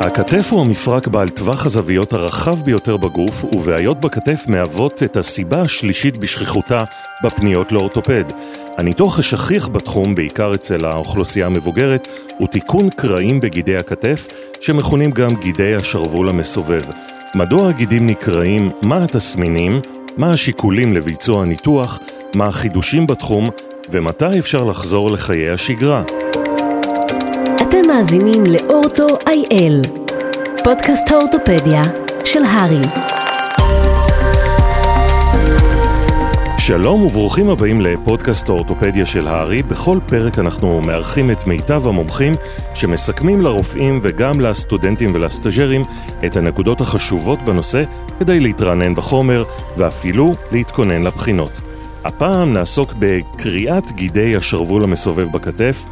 הכתף הוא המפרק בעל טווח הזוויות הרחב ביותר בגוף, ובעיות בכתף מהוות את הסיבה השלישית בשכיחותה בפניות לאורתופד. הניתוח השכיח בתחום, בעיקר אצל האוכלוסייה המבוגרת, הוא תיקון קרעים בגידי הכתף, שמכונים גם גידי השרוול המסובב. מדוע הגידים נקרעים, מה התסמינים, מה השיקולים לביצוע הניתוח, מה החידושים בתחום, ומתי אפשר לחזור לחיי השגרה. אתם מאזינים לאורטו איי-אל, פודקאסט האורתופדיה של הרי. שלום וברוכים הבאים לפודקאסט האורתופדיה של הארי. בכל פרק אנחנו מארחים את מיטב המומחים שמסכמים לרופאים וגם לסטודנטים ולסטאג'רים את הנקודות החשובות בנושא כדי להתרענן בחומר ואפילו להתכונן לבחינות. הפעם נעסוק בקריאת גידי השרוול המסובב בכתף.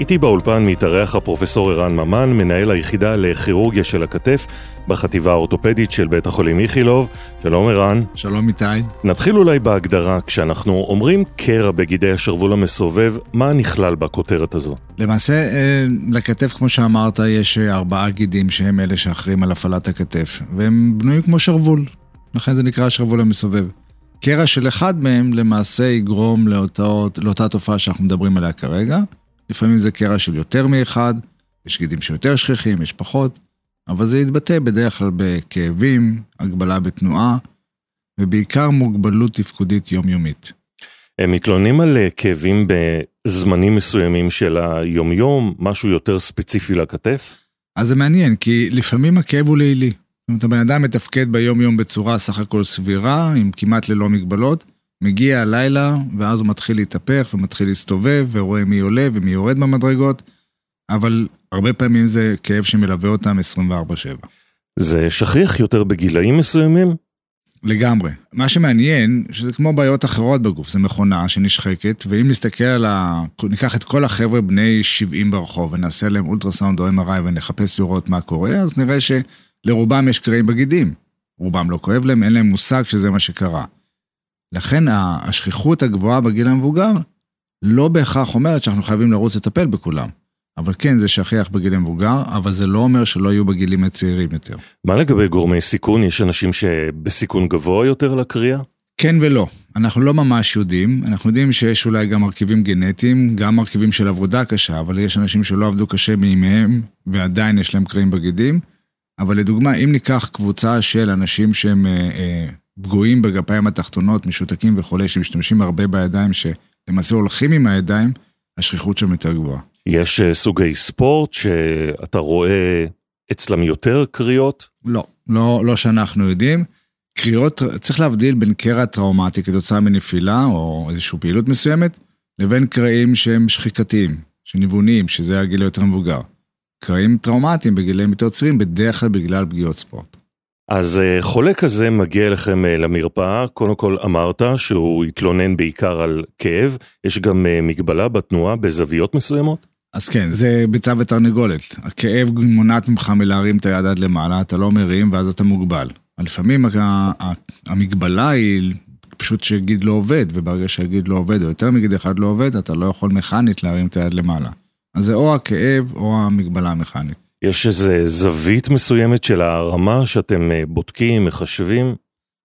איתי באולפן מתארח הפרופסור ערן ממן, מנהל היחידה לכירורגיה של הכתף בחטיבה האורתופדית של בית החולים איכילוב. שלום ערן. שלום איתי. נתחיל אולי בהגדרה, כשאנחנו אומרים קרע בגידי השרוול המסובב, מה נכלל בכותרת הזו? למעשה, אה, לכתף, כמו שאמרת, יש ארבעה גידים שהם אלה שאחרים על הפעלת הכתף, והם בנויים כמו שרוול, לכן זה נקרא השרוול המסובב. קרע של אחד מהם למעשה יגרום לאותו, לאותה תופעה שאנחנו מדברים עליה כרגע. לפעמים זה קרע של יותר מאחד, יש גידים שיותר שכיחים, יש פחות, אבל זה יתבטא בדרך כלל בכאבים, הגבלה בתנועה, ובעיקר מוגבלות תפקודית יומיומית. הם מתלוננים על אה, כאבים בזמנים מסוימים של היומיום, משהו יותר ספציפי לכתף? אז זה מעניין, כי לפעמים הכאב הוא לילי. זאת אומרת, הבן אדם מתפקד ביום-יום בצורה סך הכל סבירה, עם כמעט ללא מגבלות, מגיע הלילה, ואז הוא מתחיל להתהפך ומתחיל להסתובב, ורואה מי עולה ומי יורד במדרגות, אבל הרבה פעמים זה כאב שמלווה אותם 24/7. זה שכיח יותר בגילאים מסוימים? לגמרי. מה שמעניין, שזה כמו בעיות אחרות בגוף, זה מכונה שנשחקת, ואם נסתכל על ה... ניקח את כל החבר'ה בני 70 ברחוב ונעשה להם אולטרסאונד או MRI ונחפש לראות מה קורה, אז נראה שלרובם יש קרעים בגידים. רובם לא כואב להם, אין להם מושג שזה מה שקרה. לכן השכיחות הגבוהה בגיל המבוגר לא בהכרח אומרת שאנחנו חייבים לרוץ לטפל בכולם. אבל כן, זה שכיח בגיל המבוגר, אבל זה לא אומר שלא יהיו בגילים הצעירים יותר. מה לגבי גורמי סיכון? יש אנשים שבסיכון גבוה יותר לקריאה? כן ולא. אנחנו לא ממש יודעים. אנחנו יודעים שיש אולי גם מרכיבים גנטיים, גם מרכיבים של עבודה קשה, אבל יש אנשים שלא עבדו קשה מימיהם, ועדיין יש להם קרעים בגידים. אבל לדוגמה, אם ניקח קבוצה של אנשים שהם אה, אה, פגועים בגפיים התחתונות, משותקים וכולי, שמשתמשים הרבה בידיים, שלמעשה הולכים עם הידיים, השכיחות שם יותר גבוהה. יש אה, סוגי ספורט שאתה רואה אצלם יותר קריאות? לא, לא, לא שאנחנו יודעים. קריאות, צריך להבדיל בין קרע טראומטי כתוצאה מנפילה או איזושהי פעילות מסוימת, לבין קרעים שהם שחיקתיים, שניווניים, שזה הגיל היותר מבוגר. קרעים טראומטיים בגילים יותר צעירים, בדרך כלל בגלל פגיעות ספורט. אז אה, חולה כזה מגיע אליכם אה, למרפאה, קודם כל אמרת שהוא התלונן בעיקר על כאב, יש גם מגבלה בתנועה בזוויות מסוימות? אז כן, זה ביצה ותרנגולת. הכאב מונעת ממך מלהרים את היד עד למעלה, אתה לא מרים ואז אתה מוגבל. לפעמים המגבלה היא פשוט שגיד לא עובד, וברגע שהגיד לא עובד, או יותר מגיד אחד לא עובד, אתה לא יכול מכנית להרים את היד למעלה. אז זה או הכאב או המגבלה המכנית. יש איזה זווית מסוימת של הרמה שאתם אה, בודקים, מחשבים?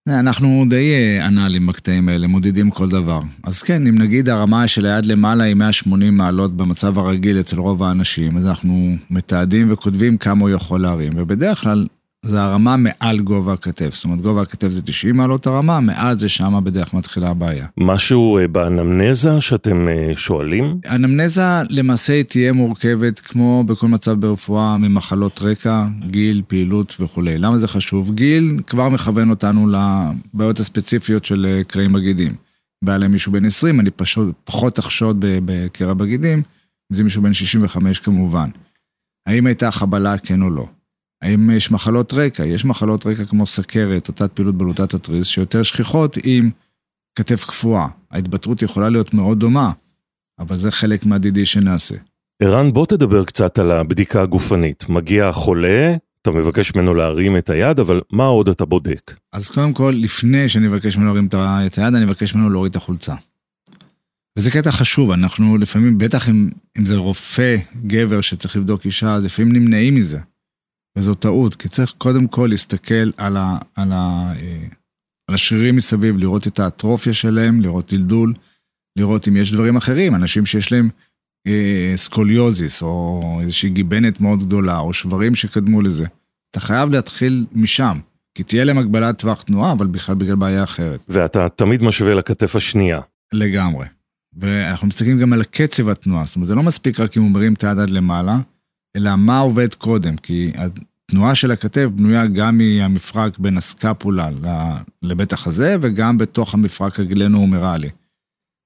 אנחנו די אה, אנאלים בקטעים האלה, מודדים כל דבר. אז כן, אם נגיד הרמה של היד למעלה היא 180 מעלות במצב הרגיל אצל רוב האנשים, אז אנחנו מתעדים וכותבים כמה הוא יכול להרים, ובדרך כלל זה הרמה מעל גובה הכתף. זאת אומרת, גובה הכתף זה 90 מעלות הרמה, מעל זה שמה בדרך מתחילה הבעיה. משהו אה, באנמנזה שאתם אה, שואלים? אנמנזה למעשה היא תהיה מורכבת, כמו בכל מצב ברפואה, ממחלות רקע, גיל, פעילות וכולי. למה זה חשוב? גיל כבר מכוון אותנו לבעיות הספציפיות של אה, קרעים בגידים. בא להם מישהו בן 20, אני פשוט פחות אחשוד בקרע בגידים, זה מישהו בן 65 כמובן. האם הייתה חבלה, כן או לא? האם יש מחלות רקע? יש מחלות רקע כמו סכרת או תת פעילות בלוטת התריס שיותר שכיחות עם כתף קפואה. ההתבטאות יכולה להיות מאוד דומה, אבל זה חלק מהדידי שנעשה. ערן, בוא תדבר קצת על הבדיקה הגופנית. מגיע החולה, אתה מבקש ממנו להרים את היד, אבל מה עוד אתה בודק? אז קודם כל, לפני שאני מבקש ממנו להרים את היד, אני מבקש ממנו להוריד את החולצה. וזה קטע חשוב, אנחנו לפעמים, בטח אם, אם זה רופא, גבר שצריך לבדוק אישה, אז לפעמים נמנעים מזה. וזו טעות, כי צריך קודם כל להסתכל על, ה, על, ה, אה, על השרירים מסביב, לראות את האטרופיה שלהם, לראות דלדול, לראות אם יש דברים אחרים, אנשים שיש להם אה, סקוליוזיס, או איזושהי גיבנת מאוד גדולה, או שברים שקדמו לזה. אתה חייב להתחיל משם, כי תהיה להם הגבלת טווח תנועה, אבל בכלל בגלל בעיה אחרת. ואתה תמיד משווה לכתף השנייה. לגמרי. ואנחנו מסתכלים גם על קצב התנועה, זאת אומרת, זה לא מספיק רק אם הוא מרים את היד עד למעלה, אלא מה עובד קודם, כי התנועה של הכתף בנויה גם מהמפרק בין הסקפולה לבית החזה, וגם בתוך המפרק הגלנו-הומרלי.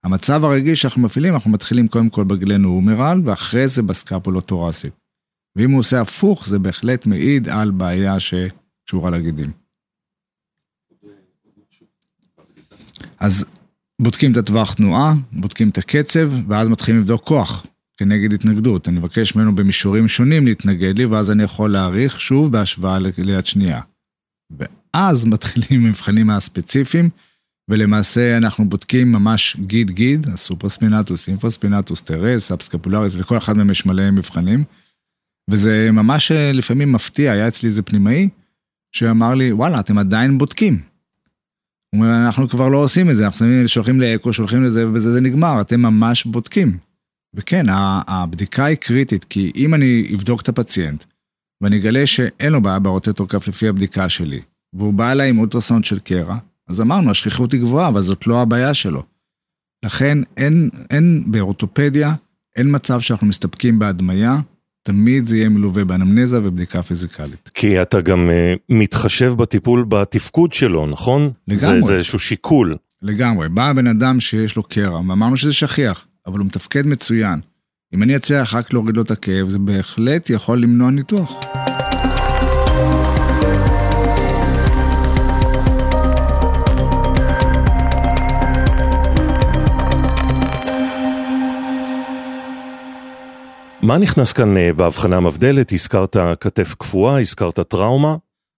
המצב הרגיל שאנחנו מפעילים, אנחנו מתחילים קודם כל ב glenohumeral, ואחרי זה ב scapulothoracic. ואם הוא עושה הפוך, זה בהחלט מעיד על בעיה שקשורה לגידים. אז בודקים את הטווח תנועה, בודקים את הקצב, ואז מתחילים לבדוק כוח כנגד התנגדות. אני מבקש ממנו במישורים שונים להתנגד לי, ואז אני יכול להעריך שוב בהשוואה ליד שנייה. ואז מתחילים מבחנים הספציפיים, ולמעשה אנחנו בודקים ממש גיד גיד, ה supraspinatus, infraspinatus, teres, subscapularis, וכל אחד מהם יש מלא מבחנים. וזה ממש אה, לפעמים מפתיע, היה אצלי איזה פנימאי, שאמר לי, וואלה, אתם עדיין בודקים. הוא אומר, אנחנו כבר לא עושים את זה, אנחנו שולחים לאקו, שולחים לזה, ובזה זה נגמר, אתם ממש בודקים. וכן, הבדיקה היא קריטית, כי אם אני אבדוק את הפציינט, ואני אגלה שאין לו בעיה ברוטטור כף לפי הבדיקה שלי, והוא בא אליי עם אולטרסאונד של קרע, אז אמרנו, השכיחות היא גבוהה, אבל זאת לא הבעיה שלו. לכן אין, אין באורתופדיה, אין מצב שאנחנו מסתפקים בהדמיה, תמיד זה יהיה מלווה באנמנזה ובדיקה פיזיקלית. כי אתה גם uh, מתחשב בטיפול בתפקוד שלו, נכון? לגמרי. זה, זה איזשהו שיקול. לגמרי. בא בן אדם שיש לו קרע, ואמרנו שזה שכיח, אבל הוא מתפקד מצוין. אם אני אצליח רק להוריד לו את הכאב, זה בהחלט יכול למנוע ניתוח. מה נכנס כאן אה, בהבחנה המבדלת? הזכרת כתף קפואה, הזכרת טראומה?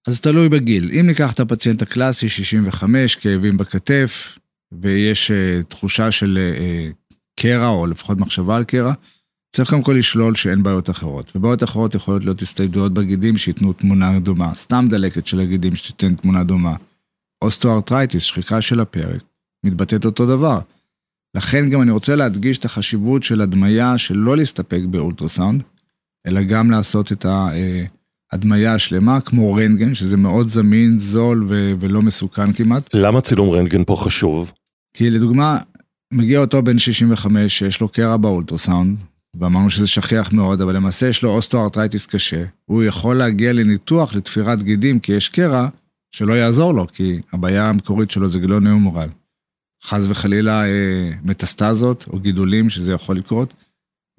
אז תלוי בגיל. אם ניקח את הפציינט הקלאסי, 65, כאבים בכתף, ויש אה, תחושה של אה, קרע, או לפחות מחשבה על קרע, צריך קודם כל לשלול שאין בעיות אחרות. ובעיות אחרות יכולות להיות הסתיידויות בגידים שייתנו תמונה דומה, סתם דלקת של הגידים שתיתן תמונה דומה. osteoarthritis, שחיקה של הפרק, מתבטאת אותו דבר. לכן גם אני רוצה להדגיש את החשיבות של הדמיה של לא להסתפק באולטרסאונד, אלא גם לעשות את ההדמיה השלמה, כמו רנטגן, שזה מאוד זמין, זול ו- ולא מסוכן כמעט. למה צילום רנטגן פה חשוב? כי לדוגמה, מגיע אותו בן 65 שיש לו קרע באולטרסאונד, ואמרנו שזה שכיח מאוד, אבל למעשה יש לו osteoarthritis קשה. הוא יכול להגיע לניתוח, לתפירת גידים, כי יש קרע, שלא יעזור לו, כי הבעיה המקורית שלו זה glenohumeral. חס וחלילה אה, מטסטזות או גידולים שזה יכול לקרות,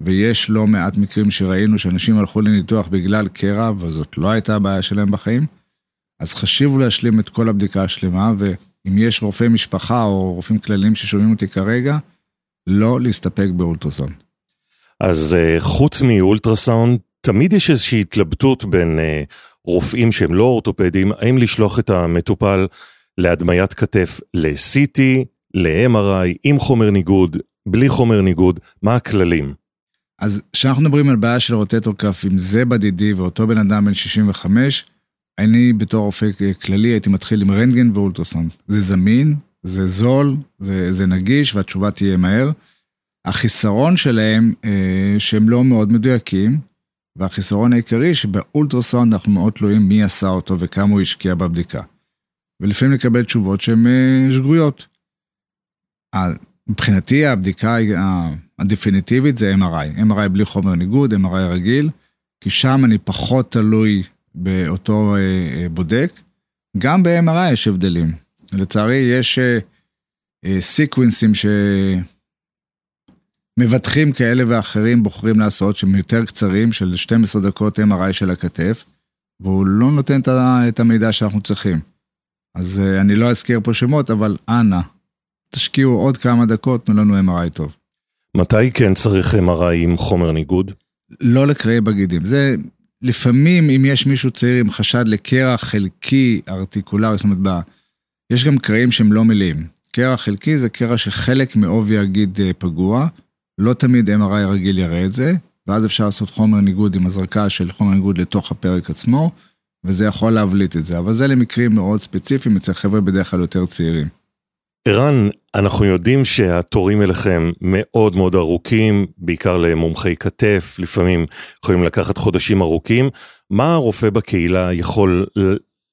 ויש לא מעט מקרים שראינו שאנשים הלכו לניתוח בגלל קרע, וזאת לא הייתה הבעיה שלהם בחיים. אז חשוב להשלים את כל הבדיקה השלמה, ואם יש רופאי משפחה או רופאים כלליים ששומעים אותי כרגע, לא להסתפק באולטרסאונד. אז אה, חוץ מאולטרסאונד, תמיד יש איזושהי התלבטות בין אה, רופאים שהם לא אורתופדים, האם לשלוח את המטופל להדמיית כתף ל-CT, ל-MRI, עם חומר ניגוד, בלי חומר ניגוד, מה הכללים? אז כשאנחנו מדברים על בעיה של רוטטור כף, אם זה בדידי ואותו בן אדם בן 65, אני בתור רופא כללי הייתי מתחיל עם רנטגן ואולטרסאונד. זה זמין, זה זול, זה, זה נגיש והתשובה תהיה מהר. החיסרון שלהם אה, שהם לא מאוד מדויקים, והחיסרון העיקרי שבאולטרסאונד אנחנו מאוד תלויים מי עשה אותו וכמה הוא השקיע בבדיקה. ולפעמים לקבל תשובות שהן אה, שגויות. מבחינתי הבדיקה הדפיניטיבית זה MRI, MRI בלי חומר ניגוד, MRI רגיל, כי שם אני פחות תלוי באותו אה, אה, בודק. גם ב-MRI יש הבדלים. לצערי יש sequence ים שמבטחים כאלה ואחרים בוחרים לעשות, שהם יותר קצרים, של 12 דקות MRI של הכתף, והוא לא נותן את המידע שאנחנו צריכים. אז אני לא אזכיר פה שמות, אבל אנא, תשקיעו עוד כמה דקות, תנו לנו MRI טוב. מתי כן צריך MRI עם חומר ניגוד? לא לקראי בגידים. זה לפעמים, אם יש מישהו צעיר עם חשד לקרע חלקי ארטיקולרי, זאת אומרת, יש גם קרעים שהם לא מלאים. קרע חלקי זה קרע שחלק מעובי הגיד אה, פגוע, לא תמיד MRI רגיל יראה את זה, ואז אפשר לעשות חומר ניגוד עם הזרקה של חומר ניגוד לתוך הפרק עצמו, וזה יכול להבליט את זה, אבל זה למקרים מאוד ספציפיים אצל חבר'ה בדרך כלל יותר צעירים. ערן, אנחנו יודעים שהתורים אליכם מאוד מאוד ארוכים, בעיקר למומחי כתף, לפעמים יכולים לקחת חודשים ארוכים. מה הרופא בקהילה יכול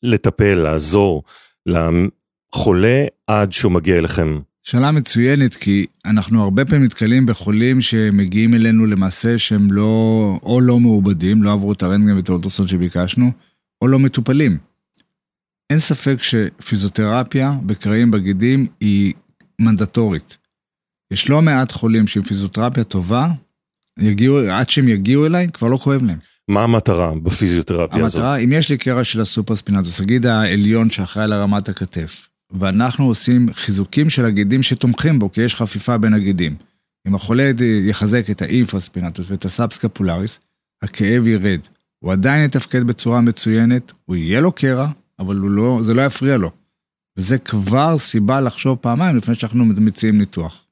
לטפל, לעזור לחולה עד שהוא מגיע אליכם? שאלה מצוינת, כי אנחנו הרבה פעמים נתקלים בחולים שמגיעים אלינו למעשה שהם לא, או לא מעובדים, לא עברו את הרנטגן ואת האולטרסון שביקשנו, או לא מטופלים. אין ספק שפיזיותרפיה בקרעים בגידים היא מנדטורית. יש לא מעט חולים שעם פיזיותרפיה טובה, יגיעו, עד שהם יגיעו אליי, כבר לא כואב להם. מה המטרה בפיזיותרפיה המטרה, הזאת? המטרה, אם יש לי קרע של ה supraspinatus, הגיד העליון שאחראי לרמת הכתף, ואנחנו עושים חיזוקים של הגידים שתומכים בו, כי יש חפיפה בין הגידים. אם החולה יחזק את ה infraspinatus ואת ה subscapularis, הכאב ירד. הוא עדיין יתפקד בצורה מצוינת, הוא יהיה לו קרע, אבל לא, זה לא יפריע לו. וזה כבר סיבה לחשוב פעמיים לפני שאנחנו מציעים ניתוח.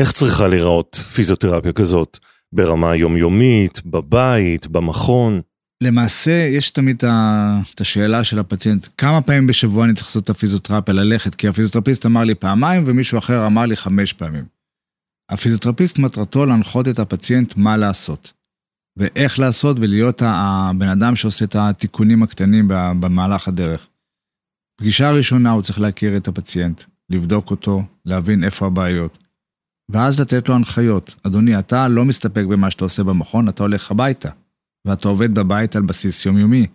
איך צריכה להיראות פיזיותרפיה כזאת? ברמה יומיומית, בבית, במכון? למעשה, יש תמיד את השאלה של הפציינט, כמה פעמים בשבוע אני צריך לעשות את הפיזיותרפיה, ללכת? כי הפיזיותרפיסט אמר לי פעמיים ומישהו אחר אמר לי חמש פעמים. הפיזיותרפיסט מטרתו להנחות את הפציינט מה לעשות. ואיך לעשות ולהיות הבן אדם שעושה את התיקונים הקטנים במהלך הדרך. פגישה ראשונה הוא צריך להכיר את הפציינט, לבדוק אותו, להבין איפה הבעיות. ואז לתת לו הנחיות. אדוני, אתה לא מסתפק במה שאתה עושה במכון, אתה הולך הביתה. ואתה עובד בבית על בסיס יומיומי.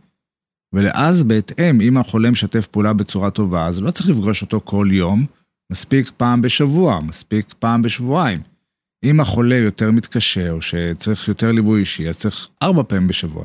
ואז בהתאם, אם החולה משתף פעולה בצורה טובה, אז לא צריך לפגוש אותו כל יום, מספיק פעם בשבוע, מספיק פעם בשבועיים. אם החולה יותר מתקשה או שצריך יותר ליווי אישי, אז צריך ארבע פעמים בשבוע.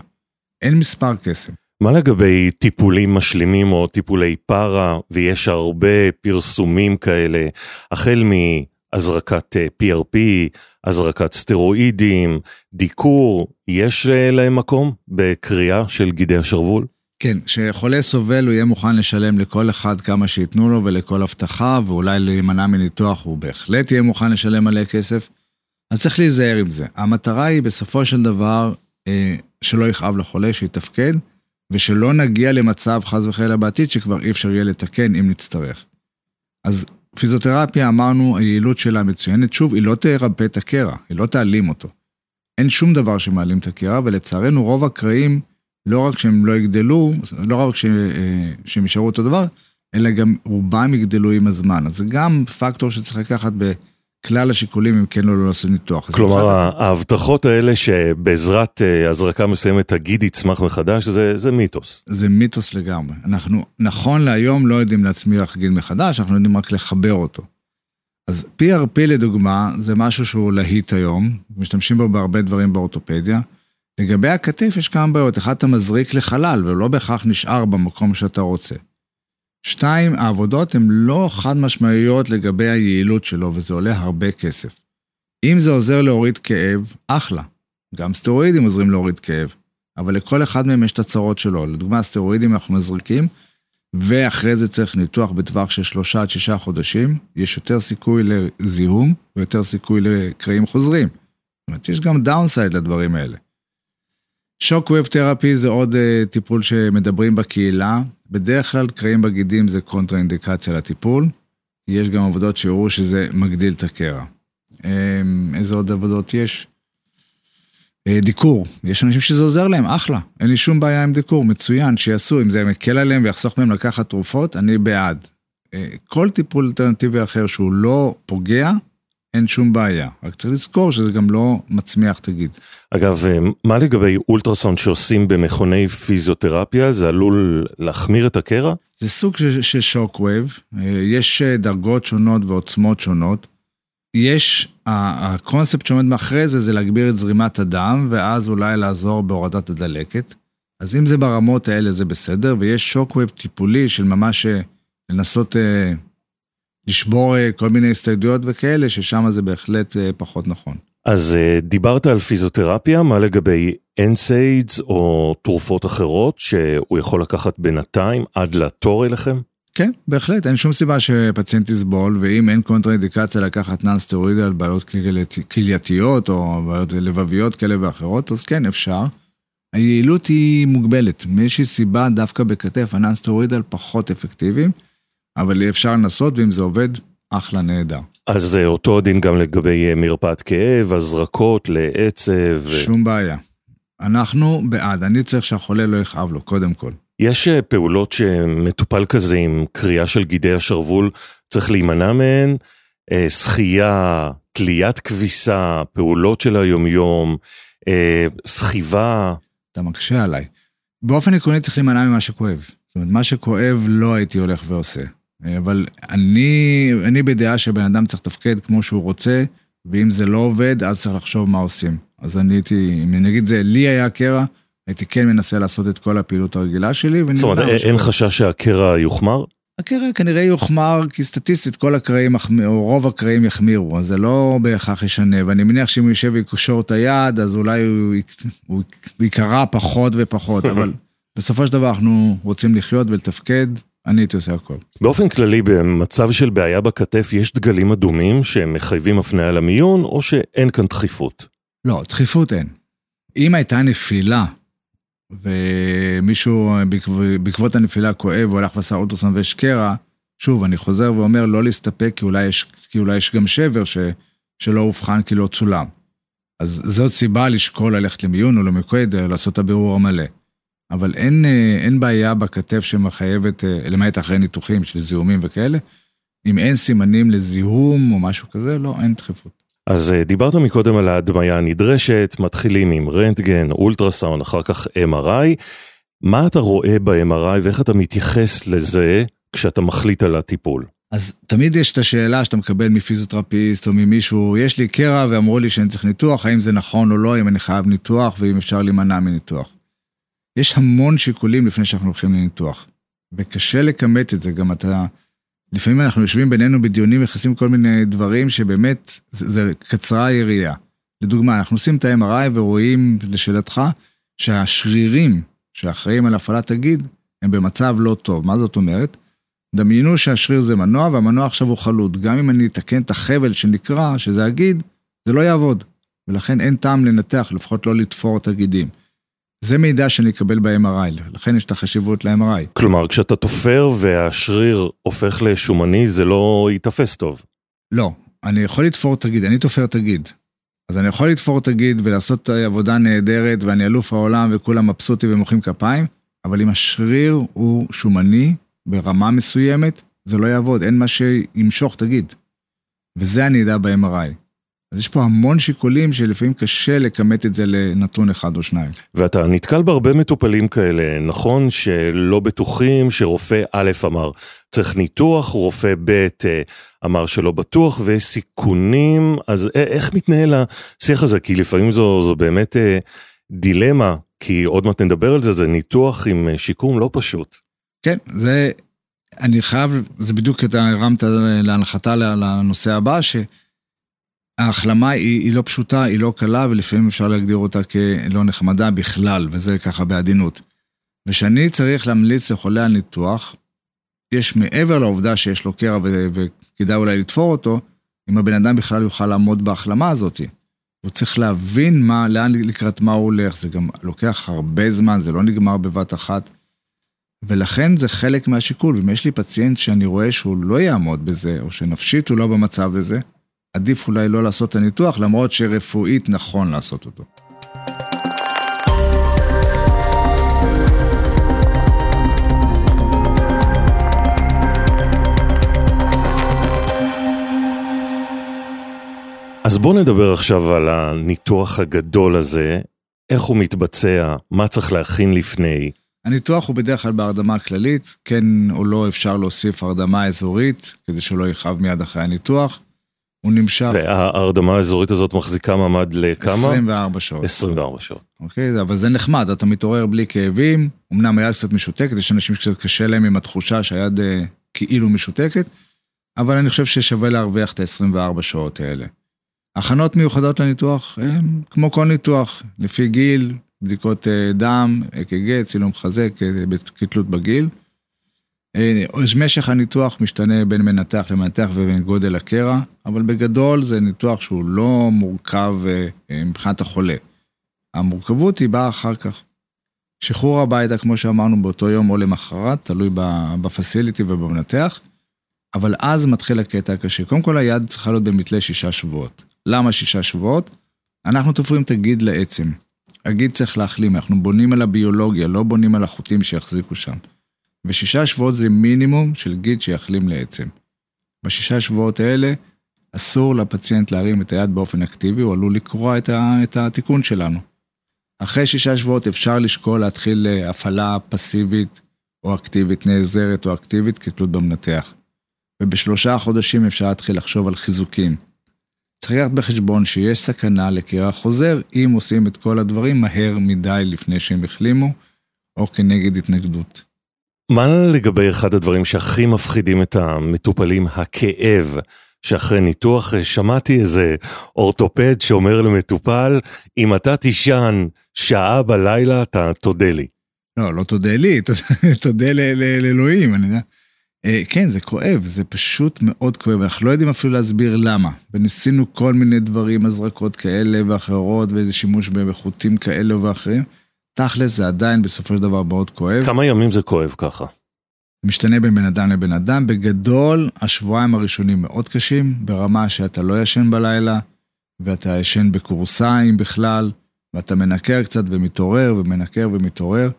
אין מספר קסם. מה לגבי טיפולים משלימים או טיפולי פארה, ויש הרבה פרסומים כאלה, החל מהזרקת PRP, אה, הזרקת סטרואידים, דיקור, יש אה, להם מקום בקריאה של גידי השרוול? כן, כשחולה סובל הוא יהיה מוכן לשלם לכל אחד כמה שייתנו לו ולכל הבטחה, ואולי להימנע מניתוח הוא בהחלט יהיה מוכן לשלם מלא כסף. אז צריך להיזהר עם זה. המטרה היא בסופו של דבר אה, שלא יכאב לחולה, שיתפקד, ושלא נגיע למצב חס וחלילה בעתיד שכבר אי אפשר יהיה לתקן אם נצטרך. אז פיזיותרפיה, אמרנו, היעילות שלה מצוינת. שוב, היא לא תרפא את הקרע, היא לא תעלים אותו. אין שום דבר שמעלים את הקרע, ולצערנו רוב הקרעים, לא רק שהם לא יגדלו, לא רק ש... אה, שהם יישארו אותו דבר, אלא גם רובם יגדלו עם הזמן. אז זה גם פקטור שצריך לקחת ב... כלל השיקולים אם כן או לא לעשות ניתוח. כלומר, ההבטחות האלה שבעזרת אה, הזרקה מסוימת הגיד יצמח מחדש, זה, זה מיתוס. זה מיתוס לגמרי. אנחנו נכון להיום לא יודעים להצמיח גיד מחדש, אנחנו יודעים רק לחבר אותו. אז PRP לדוגמה, זה משהו שהוא להיט היום, משתמשים בו בהרבה דברים באורתופדיה. לגבי הכתף יש כמה בעיות, אחד אתה מזריק לחלל ולא בהכרח נשאר במקום שאתה רוצה. שתיים, העבודות הן לא חד משמעיות לגבי היעילות שלו, וזה עולה הרבה כסף. אם זה עוזר להוריד כאב, אחלה. גם סטרואידים עוזרים להוריד כאב, אבל לכל אחד מהם יש את הצרות שלו. לדוגמה, סטרואידים אנחנו מזריקים, ואחרי זה צריך ניתוח בטווח של שלושה עד שישה חודשים, יש יותר סיכוי לזיהום ויותר סיכוי לקרעים חוזרים. זאת אומרת, יש גם downside לדברים האלה. Shock wave therapy זה עוד אה, טיפול שמדברים בקהילה. בדרך כלל קרעים בגידים זה קונטרה אינדיקציה לטיפול. יש גם עבודות שהראו שזה מגדיל את הקרע. Um, איזה עוד עבודות יש? Uh, דיקור, יש אנשים שזה עוזר להם, אחלה. אין לי שום בעיה עם דיקור, מצוין, שיעשו. אם זה מקל עליהם ויחסוך מהם לקחת תרופות, אני בעד. Uh, כל טיפול אלטרנטיבי אחר שהוא לא פוגע, אין שום בעיה, רק צריך לזכור שזה גם לא מצמיח את הגיד. אגב, אה, מה לגבי אולטרסאונד שעושים במכוני פיזיותרפיה? זה עלול להחמיר את הקרע? זה סוג של, shockwave, אה, יש אה, דרגות שונות ועוצמות שונות. יש, הקונספט שעומד מאחורי זה, זה להגביר את זרימת הדם, ואז אולי לעזור בהורדת הדלקת. אז אם זה ברמות האלה זה בסדר, ויש shockwave טיפולי של ממש לנסות לשבור אה, כל מיני הסתיידויות וכאלה, ששם זה בהחלט אה, פחות נכון. אז אה, דיברת על פיזיותרפיה, מה לגבי NSAIDs או תרופות אחרות שהוא יכול לקחת בינתיים עד לתור אליכם? כן, בהחלט, אין שום סיבה שפציינט יסבול, ואם אין קונטראינדיקציה לקחת non סטרואידי על בעיות כלייתיות או בעיות לבביות כאלה ואחרות, אז כן, אפשר. היעילות היא מוגבלת, מאיזושהי סיבה דווקא בכתף ה non סטרואידי פחות אפקטיביים, אבל אפשר לנסות, ואם זה עובד, אחלה נהדר. אז אותו דין גם לגבי אה, מרפאת כאב, הזרקות לעצב. שום בעיה. אנחנו בעד, אני צריך שהחולה לא יכאב לו, קודם כל. יש אה, פעולות שמטופל כזה עם קריאה של גידי השרוול צריך להימנע מהן? אה, שחייה, תליית כביסה, פעולות של היומיום, סחיבה. אתה מקשה עליי. באופן עקרוני צריך להימנע ממה שכואב. זאת אומרת, מה שכואב לא הייתי הולך ועושה. אבל אני, אני בדעה שבן אדם צריך לתפקד כמו שהוא רוצה, ואם זה לא עובד, אז צריך לחשוב מה עושים. אז אני הייתי, אם אני אגיד זה, לי היה קרע, הייתי כן מנסה לעשות את כל הפעילות הרגילה שלי. זאת אומרת, אין חשש שהקרע יוחמר? הקרע כנראה יוחמר, כי סטטיסטית כל הקרעים, או רוב הקרעים יחמירו, אז זה לא בהכרח ישנה, ואני מניח שאם הוא יושב ויקשור את היד, אז אולי הוא, הוא יקרע פחות ופחות, אבל בסופו של דבר אנחנו רוצים לחיות ולתפקד, אני הייתי עושה הכל. באופן כללי, במצב של בעיה בכתף, יש דגלים אדומים שמחייבים הפניה למיון, או שאין כאן דחיפות? לא, דחיפות אין. אם הייתה נפילה, ומישהו בעקבות הנפילה כואב, הוא הלך ועשה אולטרסון ויש קרע, שוב, אני חוזר ואומר לא להסתפק, כי אולי יש, כי אולי יש גם שבר ש, שלא אובחן כי לא צולם. אז זאת סיבה לשקול ללכת למיון או למקויד, לעשות את הבירור המלא. אבל אין, אה, אין בעיה בכתף שמחייבת, אה, למעט אחרי ניתוחים של זיהומים וכאלה, אם אין סימנים לזיהום או משהו כזה, לא, אין דחיפות. אז אה, דיברת מקודם על ההדמיה הנדרשת, מתחילים עם רנטגן, אולטרסאונד, אחר כך MRI. מה אתה רואה ב-MRI ואיך אתה מתייחס לזה כשאתה מחליט על הטיפול? אז תמיד יש את השאלה שאתה מקבל מפיזיותרפיסט או ממישהו, יש לי קרע ואמרו לי שאני צריך ניתוח, האם זה נכון או לא, אם אני חייב ניתוח ואם אפשר להימנע מניתוח. יש המון שיקולים לפני שאנחנו הולכים לניתוח. וקשה לכמת את זה, גם אתה... לפעמים אנחנו יושבים בינינו בדיונים, מכניסים כל מיני דברים שבאמת, זה, זה קצרה היריעה. לדוגמה, אנחנו עושים את ה-MRI ורואים, לשאלתך, שהשרירים שאחראים על הפעלת הגיד, הם במצב לא טוב. מה זאת אומרת? דמיינו שהשריר זה מנוע, והמנוע עכשיו הוא חלוד. גם אם אני אתקן את החבל שנקרא, שזה הגיד, זה לא יעבוד. ולכן אין טעם לנתח, לפחות לא לתפור את הגידים. זה מידע שאני אקבל ב-MRI, לכן יש את החשיבות ל-MRI. כלומר, כשאתה תופר והשריר הופך לשומני, זה לא ייתפס טוב. לא, אני יכול לתפור תגיד, אני תופר תגיד. אז אני יכול לתפור תגיד ולעשות עבודה נהדרת, ואני אלוף העולם וכולם מבסוטים ומוחאים כפיים, אבל אם השריר הוא שומני ברמה מסוימת, זה לא יעבוד, אין מה שימשוך תגיד. וזה אני אדע ב-MRI. אז יש פה המון שיקולים שלפעמים קשה לכמת את זה לנתון אחד או שניים. ואתה נתקל בהרבה מטופלים כאלה, נכון שלא בטוחים שרופא א' אמר צריך ניתוח, רופא ב' אה, אמר שלא בטוח ויש סיכונים, אז איך מתנהל השיח הזה? כי לפעמים זו, זו באמת אה, דילמה, כי עוד מעט נדבר על זה, זה ניתוח עם אה, שיקום לא פשוט. כן, זה, אני חייב, זה בדיוק אתה הרמת להנחתה לנושא הבא, ש... ההחלמה היא, היא לא פשוטה, היא לא קלה, ולפעמים אפשר להגדיר אותה כלא נחמדה בכלל, וזה ככה בעדינות. וכשאני צריך להמליץ לחולה על ניתוח, יש מעבר לעובדה שיש לו קרע וכדאי אולי לתפור אותו, אם הבן אדם בכלל יוכל לעמוד בהחלמה הזאת. הוא צריך להבין מה, לאן לקראת מה הוא הולך, זה גם לוקח הרבה זמן, זה לא נגמר בבת אחת. ולכן זה חלק מהשיקול, ואם יש לי פציינט שאני רואה שהוא לא יעמוד בזה, או שנפשית הוא לא במצב הזה, עדיף אולי לא לעשות את הניתוח, למרות שרפואית נכון לעשות אותו. אז בואו נדבר עכשיו על הניתוח הגדול הזה, איך הוא מתבצע, מה צריך להכין לפני. הניתוח הוא בדרך כלל בהרדמה כללית, כן או לא אפשר להוסיף הרדמה אזורית, כדי שלא יכאב מיד אחרי הניתוח. הוא נמשך. וההרדמה האזורית הזאת מחזיקה מעמד לכמה? 24 שעות. 24 שעות. אוקיי, אבל זה נחמד, אתה מתעורר בלי כאבים, אמנם היד קצת משותקת, יש אנשים שקצת קשה להם עם התחושה שהיד אה, כאילו משותקת, אבל אני חושב ששווה להרוויח את ה-24 שעות האלה. הכנות מיוחדות לניתוח, הם כמו כל ניתוח, לפי גיל, בדיקות אה, דם, אק"ג, צילום חזה, כתלות בגיל. אה, משך הניתוח משתנה בין מנתח למנתח ובין גודל הקרע, אבל בגדול זה ניתוח שהוא לא מורכב אה, מבחינת החולה. המורכבות היא באה אחר כך. שחרור הביתה, כמו שאמרנו, באותו יום או למחרת, תלוי בפסיליטי ובמנתח, אבל אז מתחיל הקטע הקשה. קודם כל היד צריכה להיות במתלה שישה שבועות. למה שישה שבועות? אנחנו תופרים את הגיד לעצם. הגיד צריך להחלים, אנחנו בונים על הביולוגיה, לא בונים על החוטים שיחזיקו שם. ושישה שבועות זה מינימום של גיד שיחלים לעצם. בשישה שבועות האלה אסור לפציינט להרים את היד באופן אקטיבי, הוא עלול לקרוע את, ה, את התיקון שלנו. אחרי שישה שבועות אפשר לשקול להתחיל אה, הפעלה פסיבית או אקטיבית, נעזרת או אקטיבית, כתלות במנתח. ובשלושה חודשים אפשר להתחיל לחשוב על חיזוקים. צריך לקחת בחשבון שיש סכנה לקרע חוזר אם עושים את כל הדברים מהר מדי לפני שהם החלימו, או כנגד התנגדות. מה לגבי אחד הדברים שהכי מפחידים את המטופלים, הכאב, שאחרי ניתוח שמעתי איזה אורתופד שאומר למטופל, אם אתה תישן שעה בלילה, אתה תודה לי. לא, לא תודה לי, תודה לאלוהים, אני יודע. אה, כן, זה כואב, זה פשוט מאוד כואב, אנחנו לא יודעים אפילו להסביר למה. וניסינו כל מיני דברים, הזרקות כאלה ואחרות, ואיזה שימוש בחוטים כאלה ואחרים. תכלס זה עדיין בסופו של דבר מאוד כואב. כמה ימים זה כואב ככה? משתנה בין בן אדם לבן אדם. בגדול, השבועיים הראשונים מאוד קשים, ברמה שאתה לא ישן בלילה, ואתה ישן בכורסה אם בכלל, ואתה מנקר קצת ומתעורר ומנקר ומתעורר.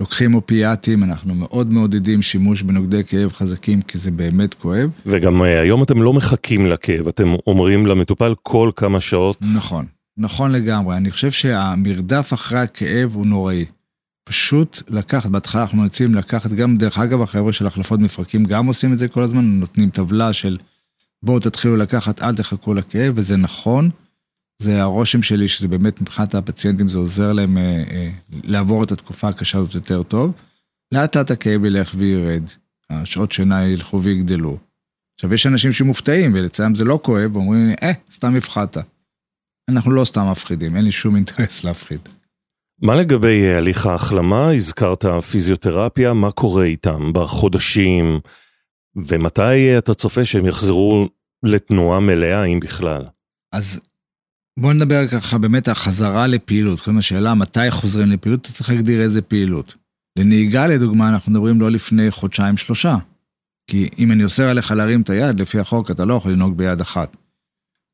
לוקחים אופיאטים, אנחנו מאוד מעודדים שימוש בנוגדי כאב חזקים, כי זה באמת כואב. וגם אה, היום אתם לא מחכים לכאב, אתם אומרים למטופל כל כמה שעות. נכון, נכון לגמרי. אני חושב שהמרדף אחרי הכאב הוא נוראי. פשוט לקחת, בהתחלה אנחנו מציעים לקחת, גם דרך אגב החבר'ה של החלפות מפרקים גם עושים את זה כל הזמן, נותנים טבלה של בואו תתחילו לקחת, אל תחכו לכאב, וזה נכון. זה הרושם שלי שזה באמת מבחינת הפציינטים זה עוזר להם אה, אה, לעבור את התקופה הקשה הזאת יותר טוב. לאט לאט הכאב ילך וירד, השעות שינה ילכו ויגדלו. עכשיו יש אנשים שמופתעים ולצלם זה לא כואב ואומרים לי, אה, סתם הפחדת. אנחנו לא סתם מפחידים, אין לי שום אינטרס להפחיד. מה לגבי אה, הליך ההחלמה? הזכרת פיזיותרפיה, מה קורה איתם בחודשים, ומתי אה, אתה צופה שהם יחזרו לתנועה מלאה, אם בכלל? אז בוא נדבר ככה באמת החזרה לפעילות. קודם השאלה מתי חוזרים לפעילות, אתה צריך להגדיר איזה פעילות. לנהיגה לדוגמה אנחנו מדברים לא לפני חודשיים שלושה. כי אם אני אוסר עליך להרים את היד, לפי החוק אתה לא יכול לנהוג ביד אחת.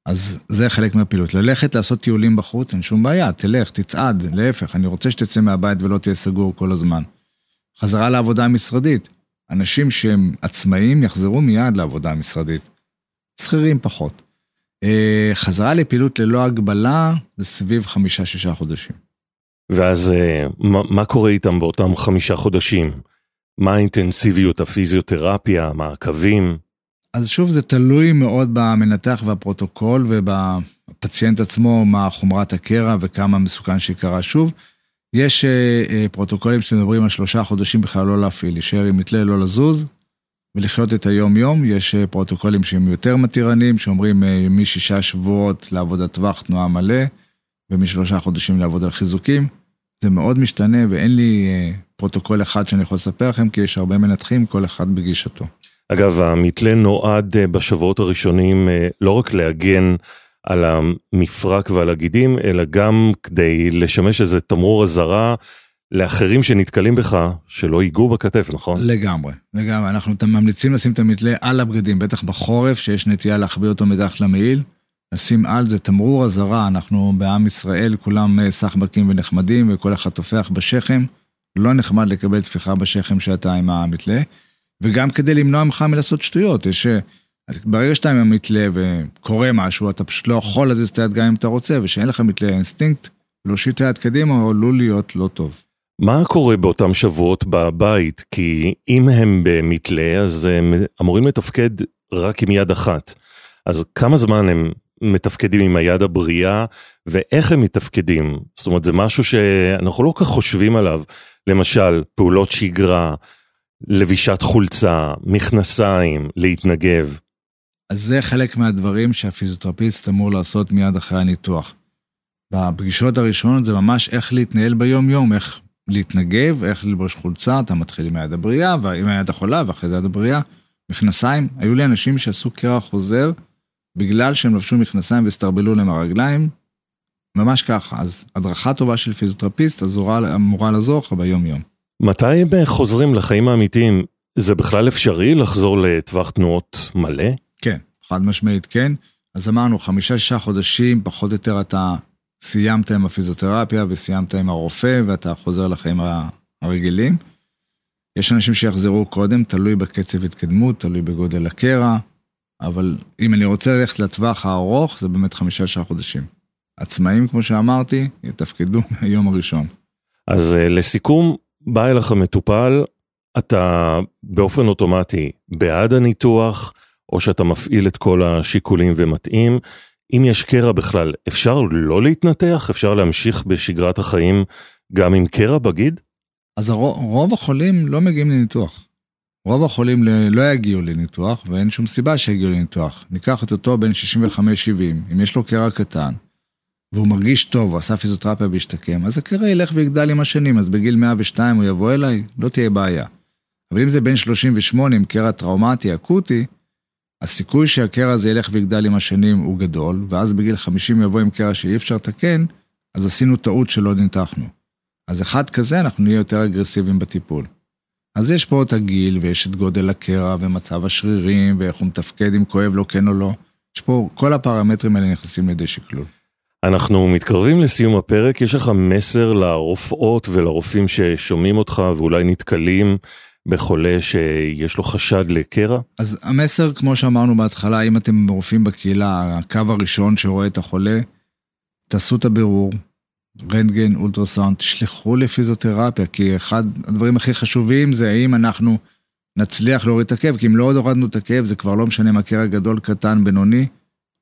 אז זה חלק מהפעילות. ללכת לעשות טיולים בחוץ, אין שום בעיה, תלך, תצעד, להפך, אני רוצה שתצא מהבית ולא תהיה סגור כל הזמן. חזרה לעבודה המשרדית. אנשים שהם עצמאים יחזרו מיד לעבודה המשרדית. שכירים פחות. אה, חזרה לפעילות ללא הגבלה זה סביב חמישה-שישה חודשים. ואז אה, מה, מה קורה איתם באותם חמישה חודשים? מה האינטנסיביות, הפיזיותרפיה, המעקבים? אז שוב, זה תלוי מאוד במנתח והפרוטוקול ובפציינט עצמו, מה חומרת הקרע וכמה מסוכן שקרה. שוב, יש אה, פרוטוקולים שמדברים על שלושה חודשים בכלל לא להפעיל, להישאר עם מתלה, לא לזוז, ולחיות את היום-יום. יש אה, פרוטוקולים שהם יותר מתירנים, שאומרים משישה שבועות לעבודת טווח, תנועה מלא, ומשלושה חודשים לעבוד על חיזוקים. זה מאוד משתנה, ואין לי פרוטוקול אחד שאני יכול לספר לכם, כי יש הרבה מנתחים, כל אחד בגישתו. אגב, המתלה נועד אה, בשבועות הראשונים אה, לא רק להגן על המפרק ועל הגידים, אלא גם כדי לשמש איזה תמרור אזהרה לאחרים שנתקלים בך, שלא ייגעו בכתף, נכון? לגמרי, לגמרי. אנחנו ממליצים לשים את המתלה על הבגדים, בטח בחורף, שיש נטייה להחביא אותו מתחת למעיל. לשים על זה תמרור אזהרה, אנחנו בעם ישראל, כולם אה, סחבקים ונחמדים, וכל אחד טופח בשכם. לא נחמד לקבל טפיחה בשכם שאתה עם המתלה. וגם כדי למנוע ממך מלעשות שטויות, יש... אה, ברגע שאתה עם המתלה וקורה משהו, אתה פשוט לא יכול להזיז את היד גם אם אתה רוצה, ושאין לך מתלה אינסטינקט, להושיט היד קדימה עלול להיות לא טוב. מה קורה באותם שבועות בבית? כי אם הם במתלה, אז הם אמורים לתפקד רק עם יד אחת. אז כמה זמן הם מתפקדים עם היד הבריאה, ואיך הם מתפקדים? זאת אומרת, זה משהו שאנחנו לא כל כך חושבים עליו. למשל, פעולות שגרה, לבישת חולצה, מכנסיים, להתנגב. אז זה חלק מהדברים שהפיזיותרפיסט אמור לעשות מיד אחרי הניתוח. בפגישות הראשונות זה ממש איך להתנהל ביום-יום, איך להתנגב, איך ללבוש חולצה, אתה מתחיל עם היד הבריאה, עם היד החולה, ואחרי זה היד הבריאה. מכנסיים, היו לי אנשים שעשו קרע חוזר בגלל שהם לבשו מכנסיים והסתרבלו להם הרגליים, ממש ככה. אז הדרכה טובה של פיזיותרפיסט אמורה לעזור לך ביום-יום. מתי הם חוזרים לחיים האמיתיים? זה בכלל אפשרי לחזור לטווח תנועות מלא? כן, חד משמעית כן. אז אמרנו, חמישה-שישה חודשים, פחות או יותר אתה סיימת עם הפיזיותרפיה וסיימת עם הרופא ואתה חוזר לחיים הרגילים. יש אנשים שיחזרו קודם, תלוי בקצב התקדמות, תלוי בגודל הקרע, אבל אם אני רוצה ללכת לטווח הארוך, זה באמת חמישה-שישה חודשים. עצמאים, כמו שאמרתי, יתפקדו מהיום הראשון. אז אה, לסיכום, בא אליך מטופל, אתה באופן אוטומטי בעד הניתוח, או שאתה מפעיל את כל השיקולים ומתאים. אם יש קרע בכלל, אפשר לא להתנתח? אפשר להמשיך בשגרת החיים גם עם קרע בגיד? אז הרוב, רוב החולים לא מגיעים לניתוח. רוב החולים לא יגיעו לניתוח, ואין שום סיבה שיגיעו לניתוח. ניקח את אותו בן 65-70, אם יש לו קרע קטן, והוא מרגיש טוב, הוא עשה פיזיותרפיה והשתקם, אז הקרע ילך ויגדל עם השנים, אז בגיל 102 הוא יבוא אליי, לא תהיה בעיה. אבל אם זה בן 38 עם קרע טראומטי אקוטי, הסיכוי שהקרע הזה ילך ויגדל עם השנים הוא גדול, ואז בגיל 50 יבוא עם קרע שאי אפשר לתקן, אז עשינו טעות שלא ניתחנו. אז אחד כזה אנחנו נהיה יותר אגרסיביים בטיפול. אז יש פה את הגיל, ויש את גודל הקרע, ומצב השרירים, ואיך הוא מתפקד, אם כואב לו כן או לא. יש פה, כל הפרמטרים האלה נכנסים לידי שקלול. אנחנו מתקרבים לסיום הפרק, יש לך מסר לרופאות ולרופאים ששומעים אותך ואולי נתקלים בחולה שיש לו חשד לקרע? אז המסר, כמו שאמרנו בהתחלה, אם אתם רופאים בקהילה, הקו הראשון שרואה את החולה, תעשו את הבירור, רנטגן, אולטרסאונד, תשלחו לפיזיותרפיה, כי אחד הדברים הכי חשובים זה האם אנחנו נצליח להוריד את הכאב, כי אם לא הורדנו את הכאב, זה כבר לא משנה אם הקרע גדול, קטן, בינוני,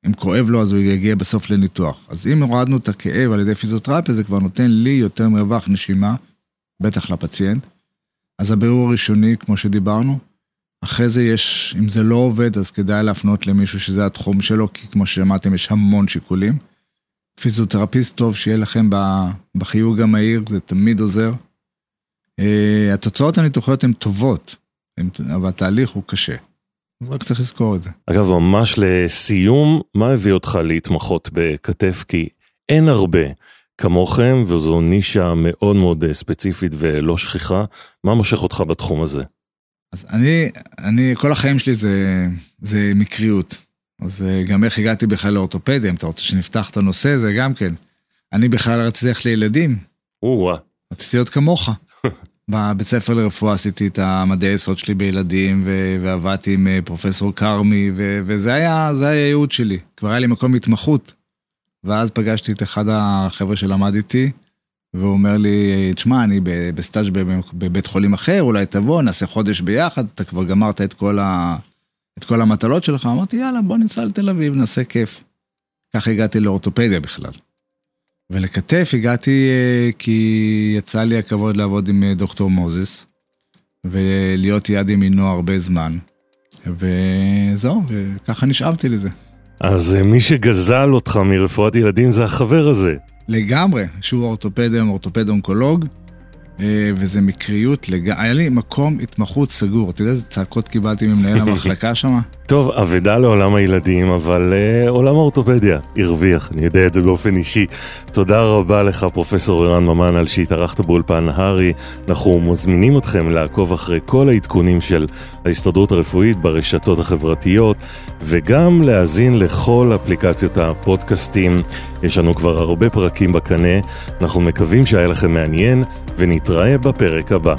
אם כואב לו אז הוא יגיע בסוף לניתוח. אז אם הורדנו את הכאב על ידי פיזיותרפיה, זה כבר נותן לי יותר מרווח נשימה, בטח לפציינט. אז הבירור הראשוני, כמו שדיברנו, אחרי זה יש, אם זה לא עובד, אז כדאי להפנות למישהו שזה התחום שלו, כי כמו ששמעתם, יש המון שיקולים. פיזיותרפיסט טוב שיהיה לכם בחיוג המהיר, זה תמיד עוזר. Uh, התוצאות הניתוחיות הן טובות, אבל התהליך הוא קשה. רק צריך לזכור את זה. אגב, ממש לסיום, מה הביא אותך להתמחות בכתף? כי אין הרבה כמוכם, וזו נישה מאוד מאוד אה, ספציפית ולא שכיחה. מה מושך אותך בתחום הזה? אז אני, אני, כל החיים שלי זה, זה מקריות. אז אה, גם איך הגעתי בכלל לאורתופדיה, אם אתה רוצה שנפתח את הנושא, זה גם כן. אני בכלל רציתי ללכת לילדים. או-אה. רציתי להיות כמוך. בבית ספר לרפואה עשיתי את המדעי היסוד שלי בילדים, ו- ועבדתי עם אה, פרופסור כרמי, ו- וזה היה, היה הייעוד שלי. כבר היה לי מקום התמחות. ואז פגשתי את אחד החבר'ה שלמד איתי, והוא אומר לי, תשמע, אני בסטאז' בבית חולים אחר, אולי תבוא, נעשה חודש ביחד, אתה כבר גמרת את כל, ה... את כל המטלות שלך. אמרתי, יאללה, בוא ניסע לתל אביב, נעשה כיף. ככה הגעתי לאורתופדיה בכלל. ולכתף הגעתי אה, כי יצא לי הכבוד לעבוד עם אה, דוקטור מוזס, ולהיות יד ימינו הרבה זמן. וזהו, וככה נשאבתי לזה. אז אה, מי שגזל אותך מרפואת ילדים זה החבר הזה. לגמרי, שהוא אורתופד היום, אורתופד אונקולוג. אה, וזה מקריות, לג... היה לי מקום התמחות סגור, אתה יודע איזה צעקות קיבלתי ממנהל המחלקה שם? טוב, אבדה לעולם הילדים, אבל uh, עולם האורתופדיה הרוויח, אני יודע את זה באופן אישי. תודה רבה לך, פרופסור ערן ממן, על שהתארחת באולפן הארי. אנחנו מזמינים אתכם לעקוב אחרי כל העדכונים של ההסתדרות הרפואית ברשתות החברתיות, וגם להאזין לכל אפליקציות הפודקאסטים. יש לנו כבר הרבה פרקים בקנה, אנחנו מקווים שהיה לכם מעניין, ונתראה בפרק הבא.